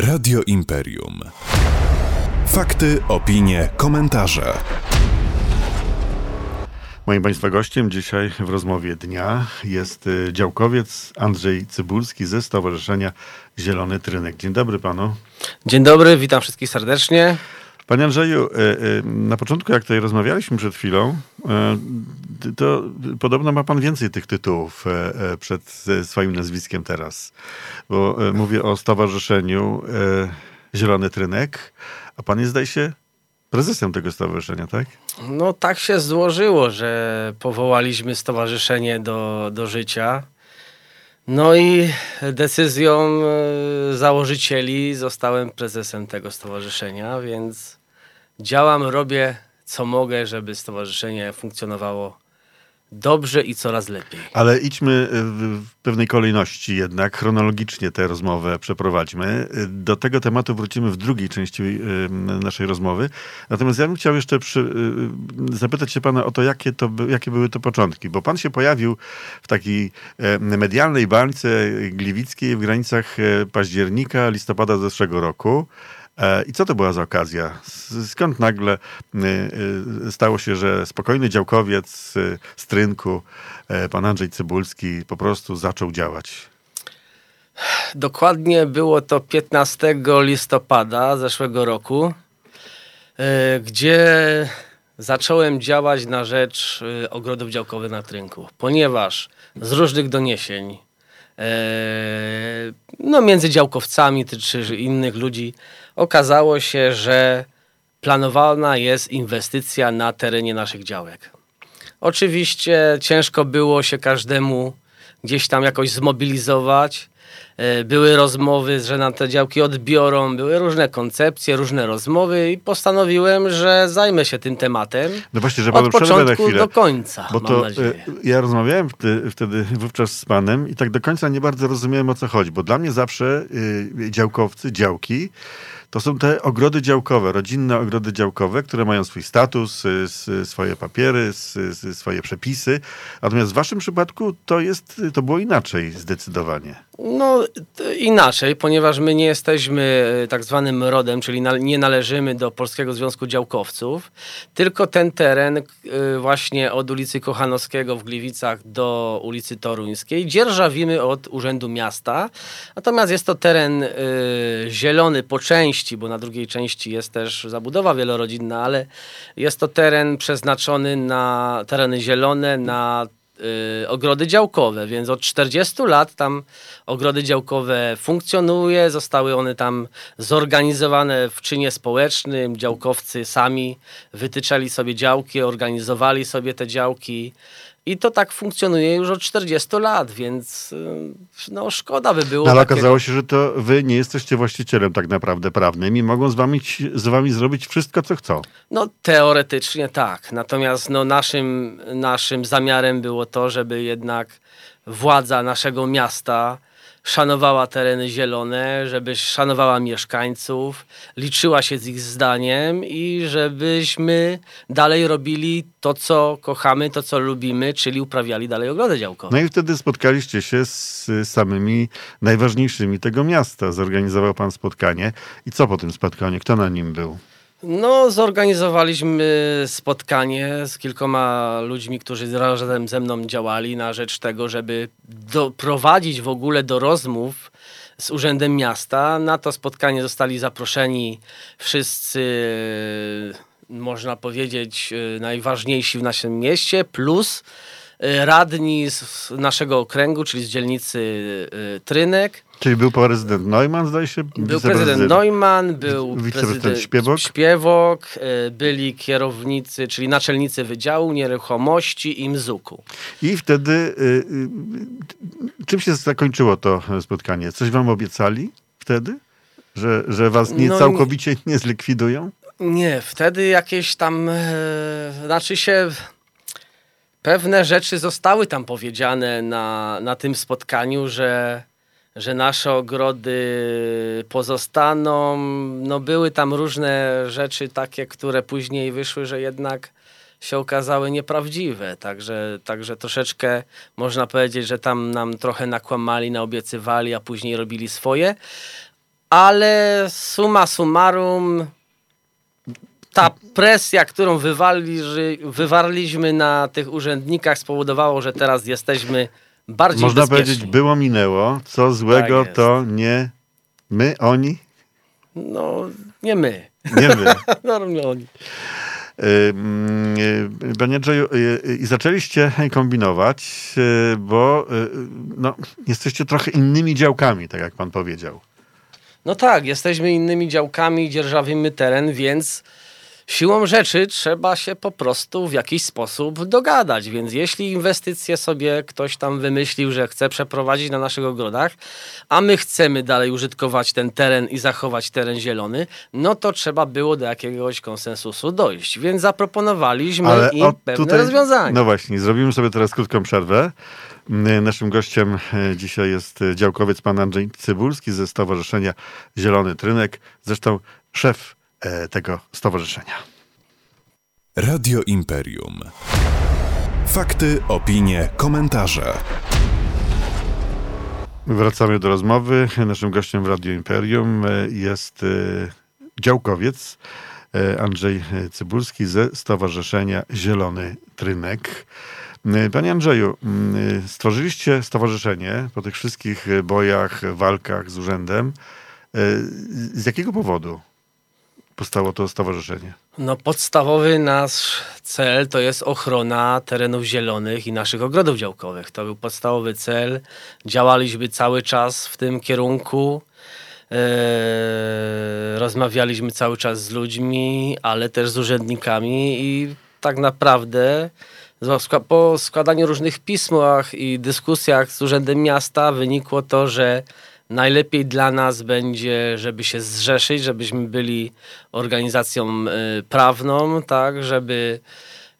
Radio Imperium. Fakty, opinie, komentarze. Moim Państwa gościem dzisiaj w rozmowie dnia jest y, działkowiec Andrzej Cybulski ze Stowarzyszenia Zielony Trynek. Dzień dobry panu. Dzień dobry, witam wszystkich serdecznie. Panie Andrzeju, y, y, na początku jak tutaj rozmawialiśmy przed chwilą, to podobno ma pan więcej tych tytułów przed swoim nazwiskiem teraz. Bo mówię o Stowarzyszeniu Zielony Trynek, a pan jest, zdaje się, prezesem tego stowarzyszenia, tak? No tak się złożyło, że powołaliśmy stowarzyszenie do, do życia. No i decyzją e, założycieli zostałem prezesem tego stowarzyszenia, więc działam, robię co mogę, żeby stowarzyszenie funkcjonowało dobrze i coraz lepiej. Ale idźmy w pewnej kolejności jednak, chronologicznie tę rozmowę przeprowadźmy. Do tego tematu wrócimy w drugiej części naszej rozmowy. Natomiast ja bym chciał jeszcze przy, y, zapytać się pana o to jakie, to, jakie były to początki, bo pan się pojawił w takiej medialnej bańce gliwickiej w granicach e, października, listopada zeszłego roku. E, I co to była za okazja? Skąd nagle e, e, stało się, że spokojny działkowiec z Trynku, pan Andrzej Cybulski, po prostu zaczął działać? Dokładnie było to 15 listopada zeszłego roku, gdzie zacząłem działać na rzecz ogrodów działkowych na Trynku, ponieważ z różnych doniesień no, między działkowcami czy innych ludzi okazało się, że planowana jest inwestycja na terenie naszych działek. Oczywiście ciężko było się każdemu gdzieś tam jakoś zmobilizować. E, były rozmowy, że nam te działki odbiorą, były różne koncepcje, różne rozmowy i postanowiłem, że zajmę się tym tematem. No właśnie, że od początku do końca. Bo to e, ja rozmawiałem wtedy, wtedy wówczas z panem i tak do końca nie bardzo rozumiałem o co chodzi, bo dla mnie zawsze y, działkowcy, działki to są te ogrody działkowe, rodzinne ogrody działkowe, które mają swój status, y, swoje papiery, swoje przepisy. Natomiast w waszym przypadku to jest, to było inaczej zdecydowanie. No inaczej, ponieważ my nie jesteśmy e, tak zwanym rodem, czyli nie należymy do Polskiego Związku Działkowców, tylko ten teren e, właśnie od ulicy Kochanowskiego w Gliwicach do ulicy Toruńskiej dzierżawimy od Urzędu Miasta. Natomiast jest to teren zielony po części, bo na drugiej części jest też zabudowa wielorodzinna, ale jest to teren przeznaczony na tereny zielone, na Y, ogrody działkowe, więc od 40 lat tam ogrody działkowe funkcjonuje, zostały one tam zorganizowane w czynie społecznym, działkowcy sami wytyczali sobie działki, organizowali sobie te działki. I to tak funkcjonuje już od 40 lat, więc y, no szkoda by było. No, ale takiego... okazało się, że to wy nie jesteście właścicielem tak naprawdę prawnym i mogą z wami, z wami zrobić wszystko, co chcą. No teoretycznie tak. Natomiast no, naszym, naszym zamiarem było to, żeby jednak władza naszego miasta szanowała tereny zielone, żeby szanowała mieszkańców, liczyła się z ich zdaniem i żebyśmy dalej robili to, co kochamy, to, co lubimy, czyli uprawiali dalej ogrody działkowe. No i wtedy spotkaliście się z samymi najważniejszymi tego miasta. Zorganizował pan spotkanie. I co po tym spotkaniu? Kto na nim był? No, zorganizowaliśmy spotkanie z kilkoma ludźmi, którzy razem ze mną działali na rzecz tego, żeby doprowadzić w ogóle do rozmów z Urzędem Miasta. Na to spotkanie zostali zaproszeni wszyscy, można powiedzieć, najważniejsi w naszym mieście, plus radni z naszego okręgu, czyli z dzielnicy y, Trynek Czyli był prezydent Neumann, zdaje się? Był prezydent Neumann, był prezydent Śpiewok. Śpiewok, e, byli kierownicy, czyli naczelnicy Wydziału Nieruchomości i Mzuku. I wtedy y, y, czym się zakończyło to spotkanie? Coś wam obiecali wtedy? Że, że was nie no, całkowicie nie zlikwidują? Nie, wtedy jakieś tam, znaczy się pewne rzeczy zostały tam powiedziane na, na tym spotkaniu, że że nasze ogrody pozostaną. No były tam różne rzeczy takie, które później wyszły, że jednak się okazały nieprawdziwe. Także, także troszeczkę można powiedzieć, że tam nam trochę nakłamali, naobiecywali, a później robili swoje. ale summa summarum ta presja, którą wywali, wywarliśmy na tych urzędnikach spowodowało, że teraz jesteśmy bardziej Można bezpieczni. powiedzieć, było minęło. Co złego Tak to nie my, oni? No, nie my. Nie my. Normalnie oni. Panie Andrzeju, y, i zaczęliście kombinować, y, bo y, no, jesteście trochę innymi działkami, tak jak pan powiedział. No tak, jesteśmy innymi działkami, dzierżawimy teren, więc siłą rzeczy trzeba się po prostu w jakiś sposób dogadać. Więc jeśli inwestycje sobie ktoś tam wymyślił, że chce przeprowadzić na naszych ogrodach, a my chcemy dalej użytkować ten teren i zachować teren zielony, no to trzeba było do jakiegoś konsensusu dojść. Więc zaproponowaliśmy Ale im pewne tutaj- rozwiązania. No właśnie, zrobimy sobie teraz krótką przerwę. Naszym gościem e, dzisiaj jest e, działkowiec pan Andrzej Cybulski ze Stowarzyszenia Zielony Trynek, zresztą szef tego stowarzyszenia. Radio Imperium. Fakty, opinie, komentarze. Wracamy do rozmowy. Naszym gościem w Radio Imperium e, jest e, działkowiec e, Andrzej Cybulski ze Stowarzyszenia Zielony Trynek. E, Panie Andrzeju, e, stworzyliście stowarzyszenie po tych wszystkich e, bojach, walkach z urzędem. E, Z jakiego powodu powstało to stowarzyszenie? No, podstawowy nasz cel to jest ochrona terenów zielonych i naszych ogrodów działkowych. To był podstawowy cel. Działaliśmy cały czas w tym kierunku. Eee, rozmawialiśmy cały czas z ludźmi, ale też z urzędnikami i tak naprawdę po składaniu różnych pismach i dyskusjach z Urzędem Miasta wynikło to, że najlepiej dla nas będzie, żeby się zrzeszyć, żebyśmy byli organizacją y, prawną, tak, żeby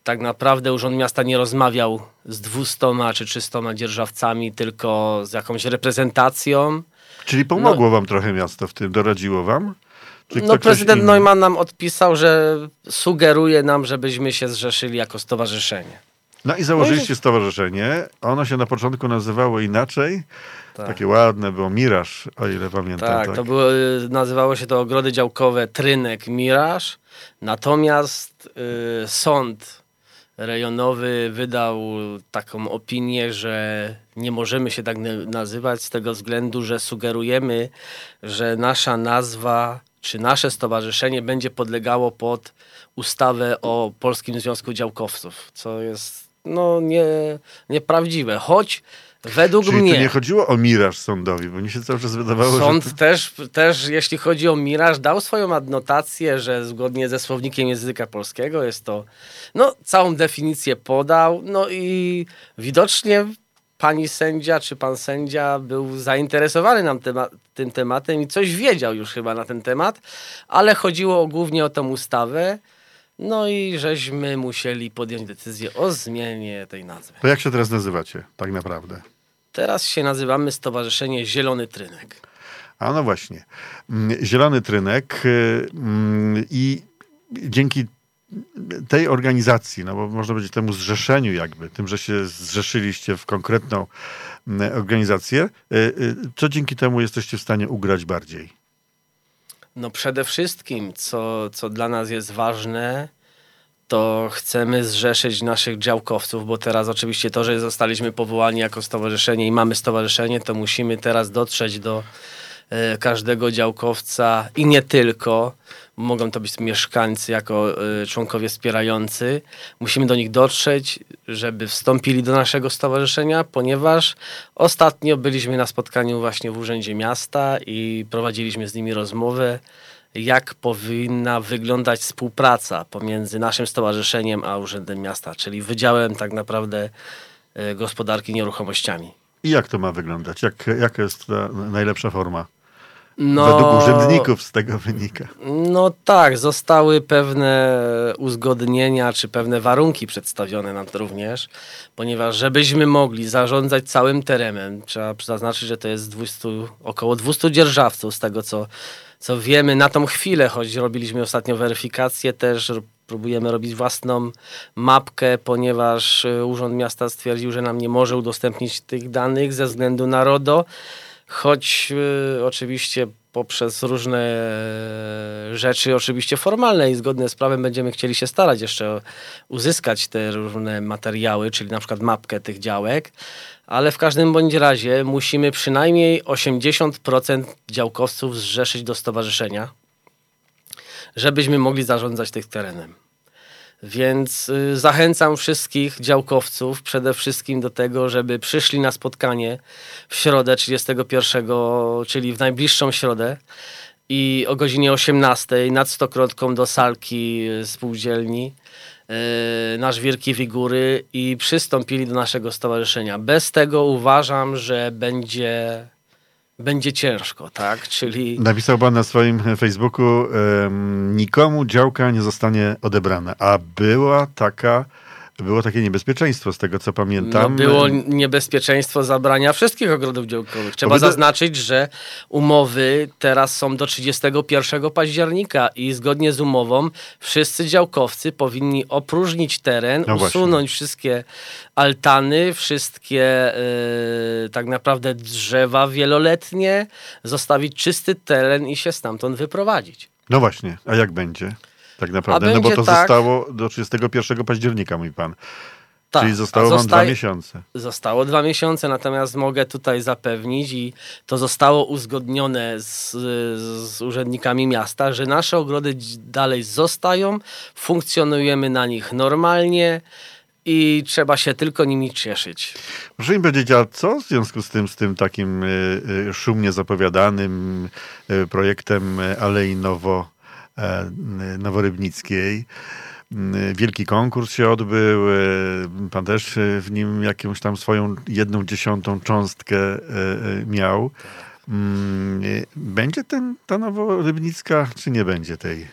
tak naprawdę Urząd Miasta nie rozmawiał z 200 czy 300 dzierżawcami, tylko z jakąś reprezentacją. Czyli pomogło wam trochę miasto w tym, doradziło wam? No prezydent? Neumann nam odpisał, że sugeruje nam, żebyśmy się zrzeszyli jako stowarzyszenie. No i założyliście stowarzyszenie. Ono się na początku nazywało inaczej. Tak. Takie ładne było, Miraż, o ile pamiętam. Tak, to było, y, nazywało się to ogrody działkowe Trynek Miraż. Natomiast y, sąd rejonowy wydał taką opinię, że nie możemy się tak na- nazywać z tego względu, że sugerujemy, że nasza nazwa czy nasze stowarzyszenie będzie podlegało pod ustawę o Polskim Związku Działkowców, co jest no, nie, nieprawdziwe. Choć według Czyli mnie... tu nie chodziło o Miraż sądowi, bo mi się cały czas wydawało, Sąd że... To... też, też, jeśli chodzi o Miraż, dał swoją adnotację, że zgodnie ze słownikiem języka polskiego jest to, no, całą definicję podał, no i widocznie pani sędzia czy pan sędzia był zainteresowany nam tema- tym tematem i coś wiedział już chyba na ten temat, ale chodziło głównie o tą ustawę, no i żeśmy musieli podjąć decyzję o zmianie tej nazwy. To jak się teraz nazywacie, tak naprawdę? Teraz się nazywamy Stowarzyszenie Zielony Trynek. A no właśnie. Mm, Zielony Trynek y, mm, i dzięki tej organizacji, no bo można powiedzieć temu zrzeszeniu jakby, tym, że się zrzeszyliście w konkretną mm, organizację, y, y, co dzięki temu jesteście w stanie ugrać bardziej? No przede wszystkim, co, co dla nas jest ważne, to chcemy zrzeszyć naszych działkowców, bo teraz oczywiście to, że zostaliśmy powołani jako stowarzyszenie i mamy stowarzyszenie, to musimy teraz dotrzeć do każdego działkowca i nie tylko. Mogą to być mieszkańcy jako e, członkowie wspierający. Musimy do nich dotrzeć, żeby wstąpili do naszego stowarzyszenia, ponieważ ostatnio byliśmy na spotkaniu właśnie w Urzędzie Miasta i prowadziliśmy z nimi rozmowę, jak powinna wyglądać współpraca pomiędzy naszym stowarzyszeniem a Urzędem Miasta, czyli Wydziałem tak naprawdę e, gospodarki nieruchomościami. I jak to ma wyglądać? Jak, jaka jest ta najlepsza forma? No, Według urzędników z tego wynika. No tak, zostały pewne uzgodnienia czy pewne warunki przedstawione nam również, ponieważ żebyśmy mogli zarządzać całym terenem, trzeba zaznaczyć, że to jest 200, około 200 dzierżawców z tego co, co wiemy na tą chwilę, choć robiliśmy ostatnio weryfikację też, próbujemy robić własną mapkę, ponieważ y, Urząd Miasta stwierdził, że nam nie może udostępnić tych danych ze względu na RODO. Choć y, oczywiście poprzez różne rzeczy, oczywiście formalne i zgodne z prawem będziemy chcieli się starać jeszcze uzyskać te różne materiały, czyli na przykład mapkę tych działek, ale w każdym bądź razie musimy przynajmniej 80% działkowców zrzeszyć do stowarzyszenia, żebyśmy mogli zarządzać tych terenem. Więc y, zachęcam wszystkich działkowców przede wszystkim do tego, żeby przyszli na spotkanie w środę 31, czyli w najbliższą środę i o godzinie 18 nad Stokrotką do salki spółdzielni y, nasz Wielki Wigury i przystąpili do naszego stowarzyszenia. Bez tego uważam, że będzie będzie ciężko, tak? Czyli. Napisał pan na swoim Facebooku: nikomu działka nie zostanie odebrana. A była taka było takie niebezpieczeństwo, z tego co pamiętam. No było niebezpieczeństwo zabrania wszystkich ogrodów działkowych. Trzeba zaznaczyć, że umowy teraz są do 31 października i zgodnie z umową wszyscy działkowcy powinni opróżnić teren, no usunąć właśnie. wszystkie altany, wszystkie yy, tak naprawdę drzewa wieloletnie, zostawić czysty teren i się stamtąd wyprowadzić. No właśnie, a jak będzie? Tak naprawdę, no bo to tak, zostało do 31 października, mój pan. Tak, Czyli zostało wam dwa miesiące. Zostało dwa miesiące, natomiast mogę tutaj zapewnić i to zostało uzgodnione z, z, urzędnikami miasta, że nasze ogrody dalej zostają, funkcjonujemy na nich normalnie i trzeba się tylko nimi cieszyć. Proszę mi powiedzieć, a co w związku z tym, z tym takim y, y, szumnie zapowiadanym y, projektem Alei Nowo Noworybnickiej. Wielki konkurs się odbył. E, pan też w nim jakąś tam swoją jedną dziesiątą cząstkę e, miał. Mm, będzie ten, ta Noworybnicka, czy nie będzie tej?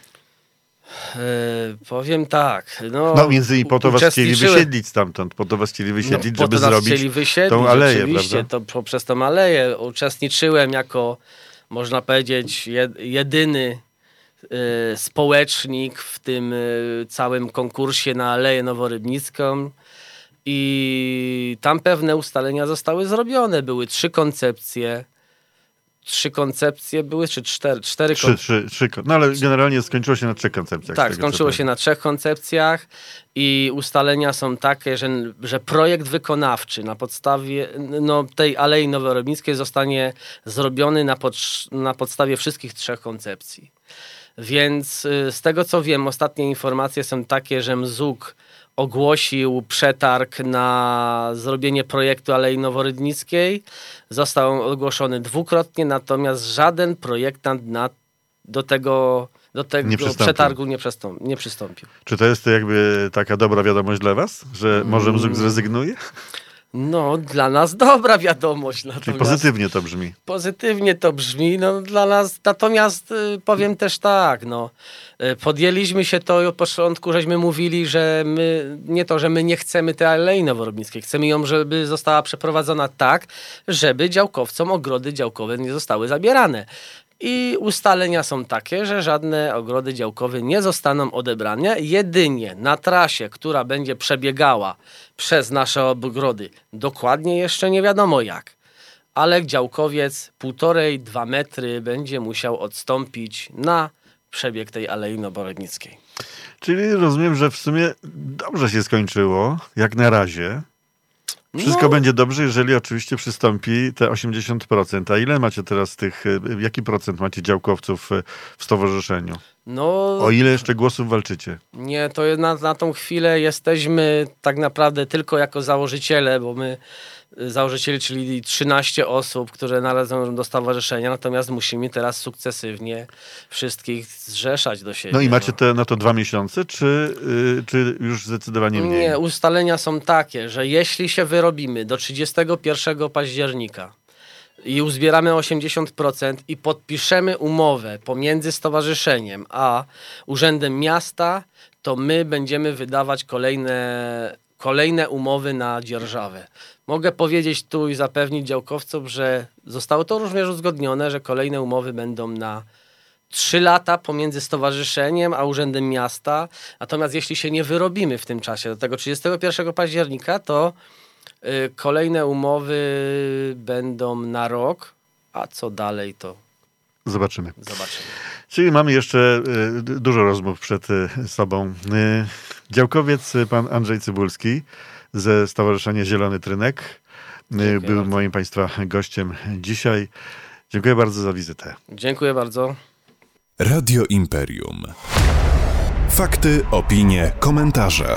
powiem tak. No, no między innymi po to was chcieli wysiedlić stamtąd, po to was chcieli no, wysiedlić, no, żeby zrobić chcieli wysiedlić, tą aleję, oczywiście, prawda? to poprzez tą aleję uczestniczyłem jako, można powiedzieć, jedyny społecznik w tym y, całym konkursie na Aleję Noworybnicką i tam pewne ustalenia zostały zrobione. Były trzy koncepcje. Trzy koncepcje były, czy cztery? Cztery trzy, trzy, trzy, no ale generalnie skończyło się na trzech koncepcjach. Tak, skończyło się na trzech koncepcjach i ustalenia są takie, że, że projekt wykonawczy na podstawie no, tej Alei Noworybnickiej zostanie zrobiony na, pod, na podstawie wszystkich trzech koncepcji. Więc y, z tego co wiem, ostatnie informacje są takie, że Mzuk ogłosił przetarg na zrobienie projektu Alei Noworydnickiej. Został ogłoszony dwukrotnie, natomiast żaden projektant na, do tego, do tego nie przetargu nie, przystąpi, nie przystąpił. Czy to jest jakby taka dobra wiadomość dla was, że może Mzuk mm. zrezygnuje? No, dla nas dobra wiadomość. Czyli pozytywnie to brzmi. Pozytywnie to brzmi, no dla nas, natomiast y, powiem też tak, no, y, podjęliśmy się to od początku żeśmy mówili, że my, nie to, że my nie chcemy tej Alei Noworobnickiej, chcemy ją, żeby została przeprowadzona tak, żeby działkowcom ogrody działkowe nie zostały zabierane. I ustalenia są takie, że żadne ogrody działkowe nie zostaną odebrane. Jedynie na trasie, która będzie przebiegała przez nasze ogrody, dokładnie jeszcze nie wiadomo jak, ale działkowiec półtorej, dwa metry będzie musiał odstąpić na przebieg tej Alei Noborodnickiej. Czyli rozumiem, że w sumie dobrze się skończyło, jak na razie. Wszystko no. będzie dobrze, jeżeli oczywiście przystąpi te 80%. A ile macie teraz tych, y, jaki procent macie działkowców y, w stowarzyszeniu? No, o ile jeszcze głosów walczycie? Nie, to na, na tą chwilę jesteśmy tak naprawdę tylko jako założyciele, bo my założycieli, czyli 13 osób, które należą do stowarzyszenia, natomiast musimy teraz sukcesywnie wszystkich zrzeszać do siebie. No i macie no. te, na to dwa miesiące, czy, yy, czy już zdecydowanie mniej? Nie, ustalenia są takie, że jeśli się wyrobimy do 31 października, i uzbieramy 80% i podpiszemy umowę pomiędzy stowarzyszeniem a Urzędem Miasta, to my będziemy wydawać kolejne, kolejne umowy na dzierżawę. Mogę powiedzieć tu i zapewnić działkowców, że zostało to również uzgodnione, że kolejne umowy będą na 3 lata pomiędzy stowarzyszeniem a urzędem miasta. Natomiast jeśli się nie wyrobimy w tym czasie do tego 31 października, to y, kolejne umowy będą na rok, a co dalej to Zobaczymy. Zobaczymy. Czyli mamy jeszcze y, dużo rozmów przed y, sobą. Y, Działkowiec, pan Andrzej Cybulski ze Stowarzyszenia Zielony Trynek Dziękuję był bardzo. moim Państwa gościem dzisiaj. Dziękuję bardzo za wizytę. Dziękuję bardzo. Radio Imperium. Fakty, opinie, komentarze.